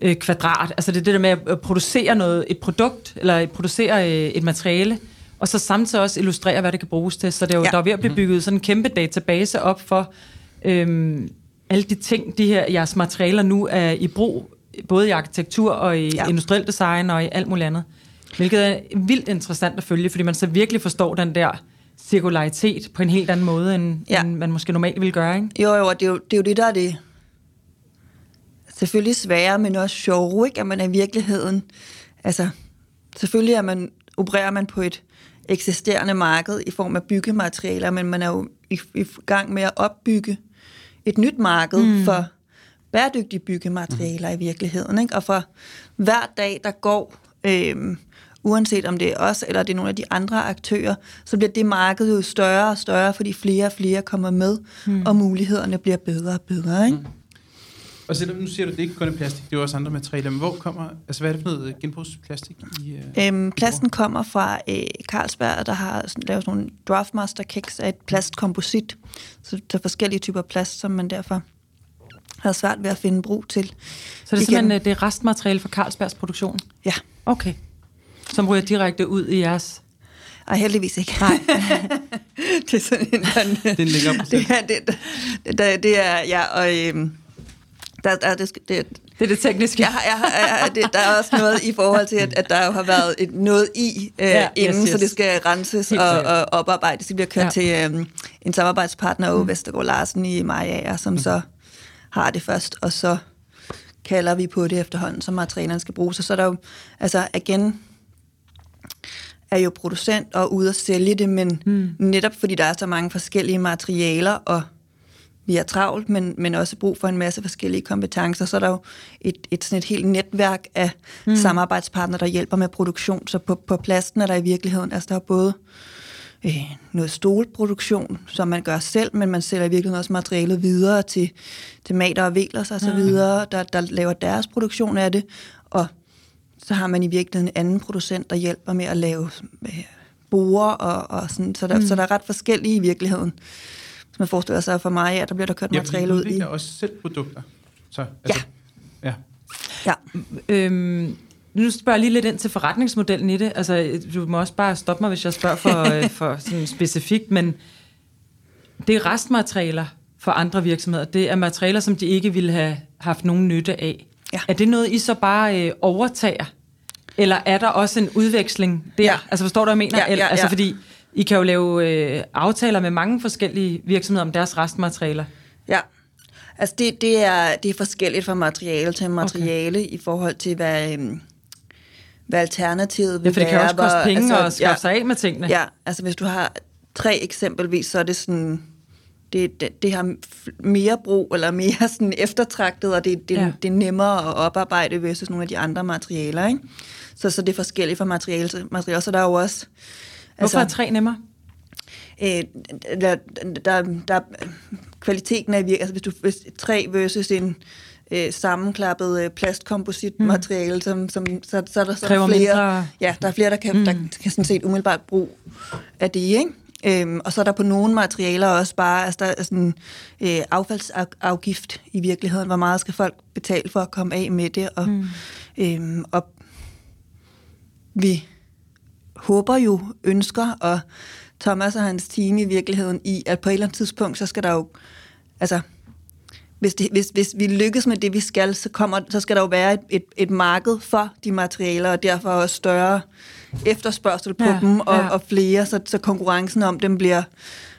øh, kvadrat. Altså det er det der med at producere noget, et produkt, eller producere øh, et materiale, og så samtidig også illustrere, hvad det kan bruges til. Så det er jo, ja. der er ved at blive bygget sådan en kæmpe database op for øh, alle de ting, de her jeres materialer nu er i brug, både i arkitektur og i ja. industriel design og i alt muligt andet. Hvilket er vildt interessant at følge, fordi man så virkelig forstår den der cirkularitet på en helt anden måde, end, ja. end man måske normalt ville gøre, ikke? Jo, jo, det er jo det, er jo det der er det selvfølgelig svære, men også sjove, ikke? At man er i virkeligheden, altså, selvfølgelig er man, opererer man på et eksisterende marked i form af byggematerialer, men man er jo i, i gang med at opbygge et nyt marked mm. for bæredygtige byggematerialer mm. i virkeligheden. Ikke? Og for hver dag, der går, øh, uanset om det er os eller det er nogle af de andre aktører, så bliver det marked jo større og større, fordi flere og flere kommer med, mm. og mulighederne bliver bedre og bedre. Ikke? Mm. Og selvom nu siger du, at det ikke kun er plastik, det er også andre materialer, men hvor kommer, altså hvad er det for noget genbrugsplastik i? Øh, øhm, plasten kommer fra øh, Carlsberg, der har lavet sådan nogle Draftmaster Kicks af et plastkomposit, så der er forskellige typer plast, som man derfor har svært ved at finde brug til. Så det er Igen. simpelthen øh, det er restmateriale fra Carlsbergs produktion? Ja, Okay. Som ryger direkte ud i jeres... og heldigvis ikke. Nej. det er sådan en, en det er en længere det, proces. er, det, det, det, det er, ja, og øhm, der, der, det, det, Det er det tekniske. jeg, jeg, jeg, det, der er også noget i forhold til, at, at der jo har været et, noget i øh, Ja, ja, yes, inden, yes. så det skal renses Helt og, og oparbejdes. Det bliver kørt Ja. til øh, en samarbejdspartner, Åge Vestergaard Larsen i Maja, som så har det først, og så kalder vi på det efterhånden, som materialerne skal bruges. Og så er der jo, altså igen, er jo producent og ude at sælge det, men mm. netop fordi der er så mange forskellige materialer, og vi er travlt, men, men også brug for en masse forskellige kompetencer, så er der jo et, et, sådan et helt netværk af mm. samarbejdspartnere, der hjælper med produktion. Så på, på plasten er der i virkeligheden, altså der er både øh, noget stolproduktion, som man gør selv, men man sælger i virkeligheden også materialet videre til, til mater og velers og så videre, der, der laver deres produktion af det, og så har man i virkeligheden en anden producent, der hjælper med at lave øh, borer, og, og sådan, så, der, mm. så der er ret forskellige i virkeligheden. Hvis man forestiller sig for mig, at der bliver der kørt Ja, materiale ud i. udvikler også selv produkter. Så, altså, ja. Ja. Øhm, nu spørger jeg lige lidt ind til forretningsmodellen i det. Altså, du må også bare stoppe mig, hvis jeg spørger for, øh, for sådan specifikt, men det er restmaterialer for andre virksomheder. Det er materialer, som de ikke ville have haft nogen nytte af. Ja. Er det noget, I så bare øh, overtager? Eller er der også en udveksling der? Ja. Altså forstår du, hvad jeg mener? Ja, ja, Eller, Altså ja. fordi I kan jo lave øh, aftaler med mange forskellige virksomheder om deres restmaterialer. Ja. Altså det, det, er, det er forskelligt fra materiale til materiale okay. i forhold til, hvad, øhm, hvad alternativet vil Ja, for det kan være. også koste penge altså, at skaffe ja, sig af med tingene. Ja, altså hvis du har tre eksempelvis, så er det sådan, det, det, det har mere brug, eller mere sådan eftertragtet, og det, det, Ja. det er nemmere at oparbejde versus nogle af de andre materialer, ikke? Så, så det er forskelligt fra materiale til materiale. Så der er jo også... Hvorfor er tre nemmere? Øh, der, der, der, kvaliteten er virkelig, altså hvis du hvis træ versus en øh, sammenklappet øh, plastkompositmateriale, mm. som, som, så, så er der så Kræver flere, mindre- ja, der er flere, der kan, mm. der kan sådan set umiddelbart brug af det, ikke? Øhm, og så er der på nogle materialer også bare, altså der er sådan øh, affaldsafgift i virkeligheden, hvor meget skal folk betale for at komme af med det, og, mm. øhm, og vi håber jo, ønsker, og Thomas og hans team i virkeligheden i, at på et eller andet tidspunkt, så skal der jo, altså, hvis, det, hvis, hvis vi lykkes med det, vi skal, så, kommer, så skal der jo være et, et, et marked for de materialer, og derfor også større efterspørgsel på Ja, dem, og, ja. og flere, så, så konkurrencen om dem bliver,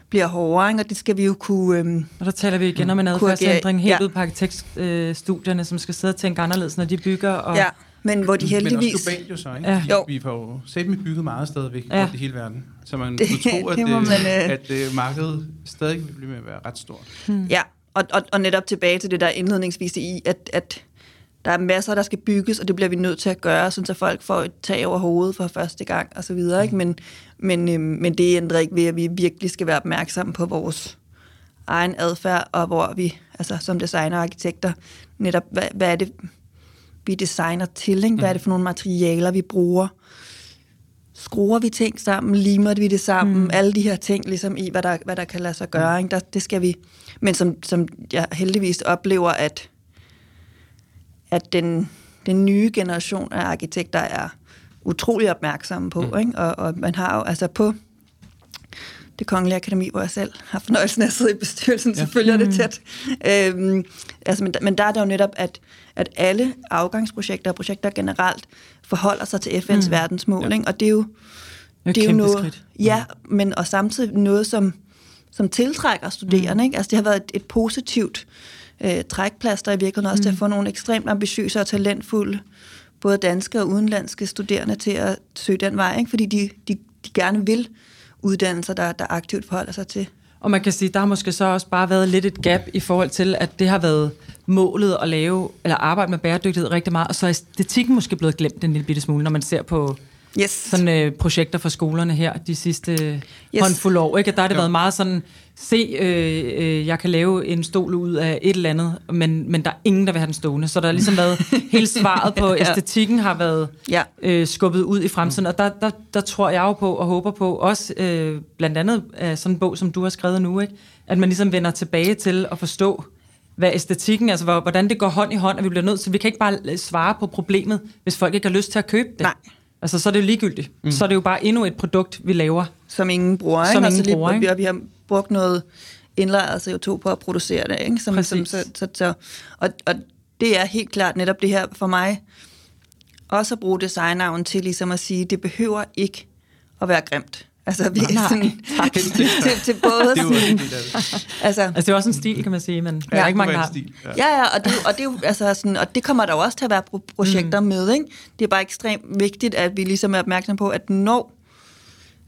bliver hårdere, ikke? og det skal vi jo kunne... Øhm, Og der taler vi igen om en adfærdsændring helt ja. ud på arkitektstudierne, som skal sidde og tænke anderledes, når de bygger. Og, ja, men hvor de Men heldigvis... også globalt jo så, ikke? Ja. Jo. Vi får jo set med bygget meget stadigvæk Ja. rundt i hele verden. Så man Det- kunne tro, at, det man, øh, at øh, markedet stadig vil blive med at være ret stort. Ja, og, og, og netop tilbage til det der indledningsvis i, at, at der er masser, der skal bygges, og det bliver vi nødt til at gøre, så folk får et tag over hovedet for første gang og så videre. Ikke? Men, men, øhm, men det ændrer ikke ved, at vi virkelig skal være opmærksomme på vores egen adfærd, og hvor vi, altså som designer og arkitekter, netop, hvad, hvad er det, vi designer til? Ikke? Hvad er det for nogle materialer, vi bruger? Skruer vi ting sammen? Limer vi det sammen? Mm. Alle de her ting, ligesom i, hvad der, hvad der kan lade sig gøre. Ikke? Der, det skal vi... Men som, som jeg heldigvis oplever, at, at den, den nye generation af arkitekter er utrolig opmærksomme på. Mm. Ikke? Og, og man har jo altså på det Kongelige Akademi, hvor jeg selv har fornøjelsen af at sidde i bestyrelsen, ja. så følger det tæt. Øhm, altså, men, men der er det jo netop, at, at alle afgangsprojekter og projekter generelt forholder sig til FN's mm. verdensmål, Ja. ikke? og det er jo, Det er det er jo noget, skridt. ja, men og samtidig noget, som, som tiltrækker studerende. Mm. Ikke? Altså, det har været et, et positivt øh, trækplaster i virkeligheden også mm. til at få nogle ekstremt ambitiøse og talentfulde, både danske og udenlandske studerende til at søge den vej, ikke? fordi de, de, de gerne vil uddannelser, der, der aktivt forholder sig til. Og man kan sige, der har måske så også bare været lidt et gap i forhold til, at det har været målet at lave, eller arbejde med bæredygtighed rigtig meget, og så er æstetikken måske blevet glemt en lille bitte smule, når man ser på Yes. sådan, øh, projekter for skolerne her de sidste yes. Yes. håndfuld år. Ikke? Og der har det Jo. været meget sådan, se, øh, øh, jeg kan lave en stol ud af et eller andet, men, men der er ingen, der vil have den stående. Så der har ligesom været, hele svaret på Ja. æstetikken har været Ja. øh, skubbet ud i fremtiden. Og der, der, der tror jeg jo på og håber på, også øh, blandt andet af sådan en bog, som du har skrevet nu, ikke? at man ligesom vender tilbage til at forstå, hvad æstetikken, altså hvor- hvordan det går hånd i hånd, at vi bliver nødt til, vi kan ikke bare øh, svare på problemet, hvis folk ikke har lyst til at købe det. Nej. Altså, så er det jo ligegyldigt. Mm. Så er det jo bare endnu et produkt, vi laver. som ingen bruger. Som ikke? ingen Og så lige- bruger, ikke? Og vi har brugt noget indlejret CO2 på at producere det. Ikke? Som, som, så, så, så, og, og det er helt klart netop det her for mig, også at bruge designarven til ligesom at sige, det behøver ikke at være grimt. Altså, vi er Nej, sådan, tak. til, til både Det er sådan, altså, Altså, det er også en stil, kan man sige, men der Ja, er ikke mange, der har. stil, Ja, ja, og det, og det, er altså sådan, og det kommer der jo også til at være pro- projekter mm. med. Ikke? Det er bare ekstremt vigtigt, at vi ligesom er opmærksom på, at når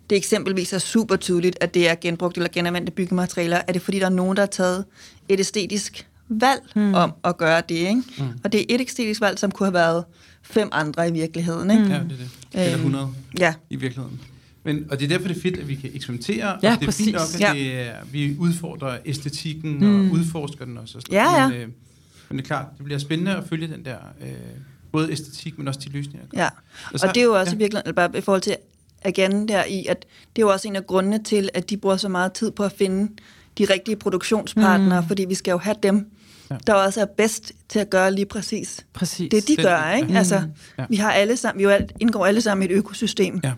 det eksempelvis er super tydeligt, at det er genbrugt eller genanvendte byggematerialer, er det fordi, der er nogen, der har taget et æstetisk valg mm. om at gøre det. Ikke? Mm. Og det er et æstetisk valg, som kunne have været fem andre i virkeligheden. Ikke? Ja, det er det. Eller Øhm, 100 Ja, i virkeligheden. Men, og det er derfor, det er fedt, at vi kan eksperimentere, Ja, og det er præcis. fint nok, at Ja. det er, vi udfordrer æstetikken mm. og udforsker den også. Og sådan Ja, ja. Men, øh, men det er klart, det bliver spændende at følge den der, øh, både æstetik, men også de løsninger. ja. Og så- Og det er jo også ja. virkelig, bare i forhold til igen der i, at det er jo også en af grundene til, at de bruger så meget tid på at finde de rigtige produktionspartnere, mm. fordi vi skal jo have dem, Ja. der også er bedst til at gøre lige præcis Præcis. det, de gør. Ikke? ja. Altså, Ja. vi har alle sammen, vi jo alt, indgår alle sammen i et økosystem. Ja.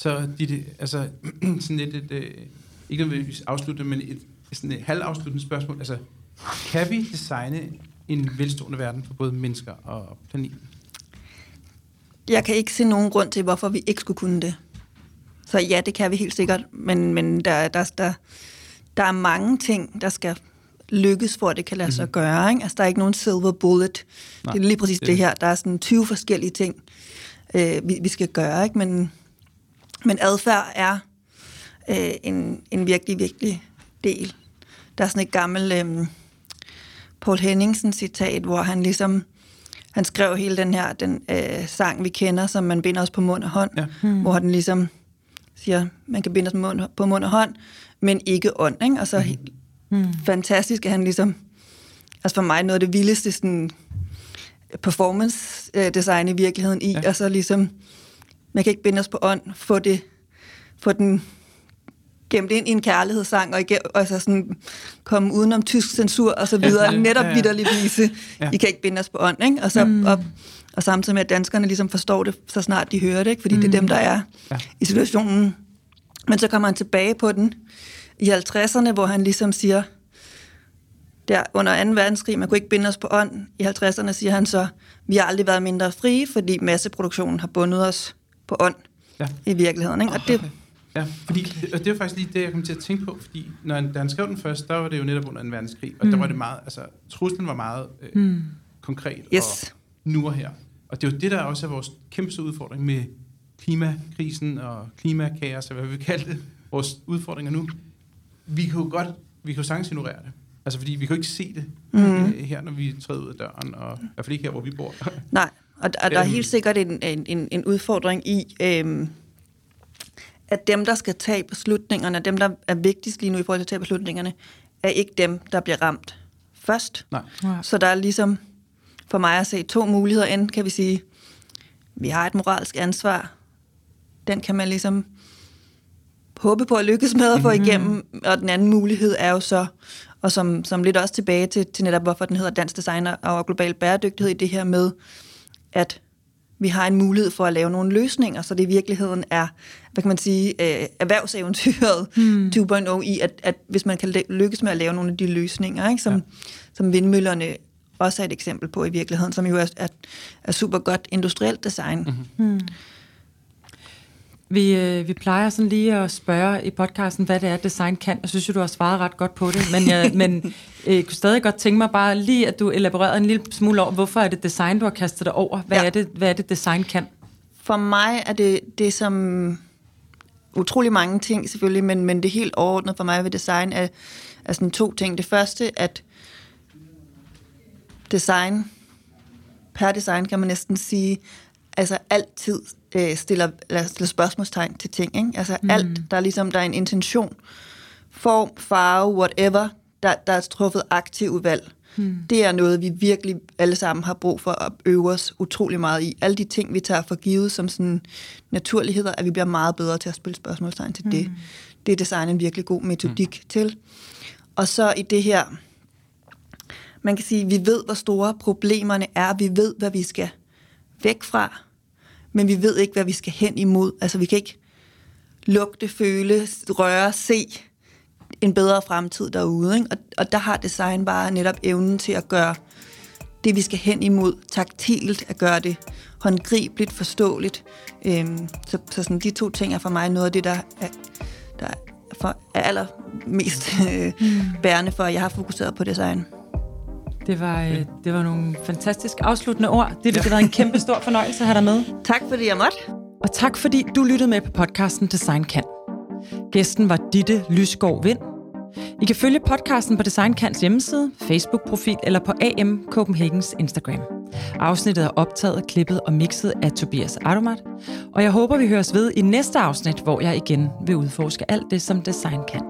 Så de, altså, sådan lidt et, øh, ikke nødvendigvis afslutte, men et, sådan et halvafsluttende spørgsmål. Altså, kan vi designe en velstående verden for både mennesker og planeten? Jeg kan ikke se nogen grund til, hvorfor vi ikke skulle kunne det. Så ja, det kan vi helt sikkert, men, men der, der, der, der er mange ting, der skal lykkes for, at det kan lade sig gøre. Ikke? Altså, der er ikke nogen silver bullet. Nej, det er lige præcis det det her. Der er sådan 20 forskellige ting, øh, vi, vi skal gøre. Ikke? Men, men adfærd er øh, en, en virkelig, virkelig del. Der er sådan et gammelt øh, Paul Henningsen citat, hvor han ligesom han skrev hele den her den øh, sang, vi kender, som man binder os på mund og hånd, Ja. hmm. hvor han ligesom siger, man kan binde os på mund, på mund og hånd, men ikke ånd. Ikke? Og så hmm. fantastisk, at han ligesom, altså for mig noget af det vildeste sådan, performance øh, design i virkeligheden i, ja. og så ligesom, man kan ikke binde os på ånd, få det, få den gemt ind i en kærlighedssang, og, ikke, og så sådan komme udenom tysk censur og så videre, Ja, ja, netop ja, ja. vise, Ja. ja. I kan ikke binde os på ånd, ikke? Og, så, mm. og, og samtidig med, at danskerne ligesom forstår det, så snart de hører det, ikke? fordi mm. det er dem, der er Ja. i situationen. Men så kommer han tilbage på den i 50'erne, hvor han ligesom siger, der under 2. verdenskrig, man kunne ikke binde os på ånd. I 50'erne siger han så, vi har aldrig været mindre frie, fordi masseproduktionen har bundet os på ånd Ja. i virkeligheden. Ikke? Og det, Ja, fordi, og det er faktisk lige det, jeg kom til at tænke på, fordi når, da han skrev den først, der var det jo netop under en verdenskrig, og mm. der var det meget, altså truslen var meget øh, mm. konkret Yes. og nu og her. Og det er jo det, der også er vores kæmpe udfordring med klimakrisen og klimakaos, eller hvad vi vil kalde det, vores udfordringer nu. Vi kan jo godt, vi kan jo sagtens ignorere det. Altså fordi vi kan jo ikke se det mm. øh, her, når vi træder ud af døren, og i hvert fald ikke her, hvor vi bor. nej, og, og der er Øhm. helt sikkert en, en, en, en udfordring i, øhm, at dem, der skal tage beslutningerne, dem, der er vigtigst lige nu i forhold til at tage beslutningerne, er ikke dem, der bliver ramt først. Nej. Ja. Så der er ligesom for mig at se to muligheder. Enten kan vi sige, vi har et moralsk ansvar. Den kan man ligesom håbe på at lykkes med at få igennem. Og den anden mulighed er jo så, og som, som lidt også tilbage til, til netop, hvorfor den hedder Dansk Design og Global Bæredygtighed, i det her med, at vi har en mulighed for at lave nogle løsninger, så det i virkeligheden er, hvad kan man sige, øh, erhvervseventyret hmm. 2.0 i, at, at hvis man kan lykkes med at lave nogle af de løsninger, ikke, som, Ja. som vindmøllerne også er et eksempel på i virkeligheden, som jo er, er, er super godt industrielt design. Mm-hmm. Vi, øh, vi plejer sådan lige at spørge i podcasten, hvad det er, design kan. Jeg synes jo, du har svaret ret godt på det, men jeg men, øh, kunne stadig godt tænke mig bare lige, at du elaborerede en lille smule over, hvorfor er det design, du har kastet dig over? Hvad, ja. Ja. er, det, hvad er det, design kan? For mig er det det, som utrolig mange ting selvfølgelig, men, men det helt overordnet for mig ved design er, er sådan to ting. Det første, at design, per design kan man næsten sige, altså altid øh, stiller, eller stiller spørgsmålstegn til ting. Ikke? Altså mm. alt, der er ligesom, der er en intention, form, farve, whatever, der, der er truffet aktiv valg. Hmm. Det er noget, vi virkelig alle sammen har brug for at øve os utrolig meget i. Alle de ting, vi tager for givet som sådan naturligheder, at vi bliver meget bedre til at spille spørgsmålstegn til hmm. det. Det er design en virkelig god metodik hmm. til. Og så i det her, man kan sige, vi ved, hvor store problemerne er. Vi ved, hvad vi skal væk fra, men vi ved ikke, hvad vi skal hen imod. Altså, vi kan ikke lugte, føle, røre, se en bedre fremtid derude. Ikke? Og, og der har design bare netop evnen til at gøre det, vi skal hen imod, taktilt, at gøre det håndgribeligt, forståeligt. Øhm, så så sådan, de to ting er for mig noget af det, der er, der for, er allermest øh, mm. bærende for, at jeg har fokuseret på design. Det var, øh, det var nogle fantastiske afsluttende ord. Det har været en kæmpe stor fornøjelse at have dig med. Tak fordi jeg måtte. Og tak fordi du lyttede med på podcasten Design Kan. Gæsten var Ditte Lysgaard Vind. I kan følge podcasten på Design Kans hjemmeside, Facebook-profil eller på AM Copenhagens Instagram. Afsnittet er optaget, klippet og mixet af Tobias Adomat, og jeg håber, vi høres ved i næste afsnit, hvor jeg igen vil udforske alt det, som design kan.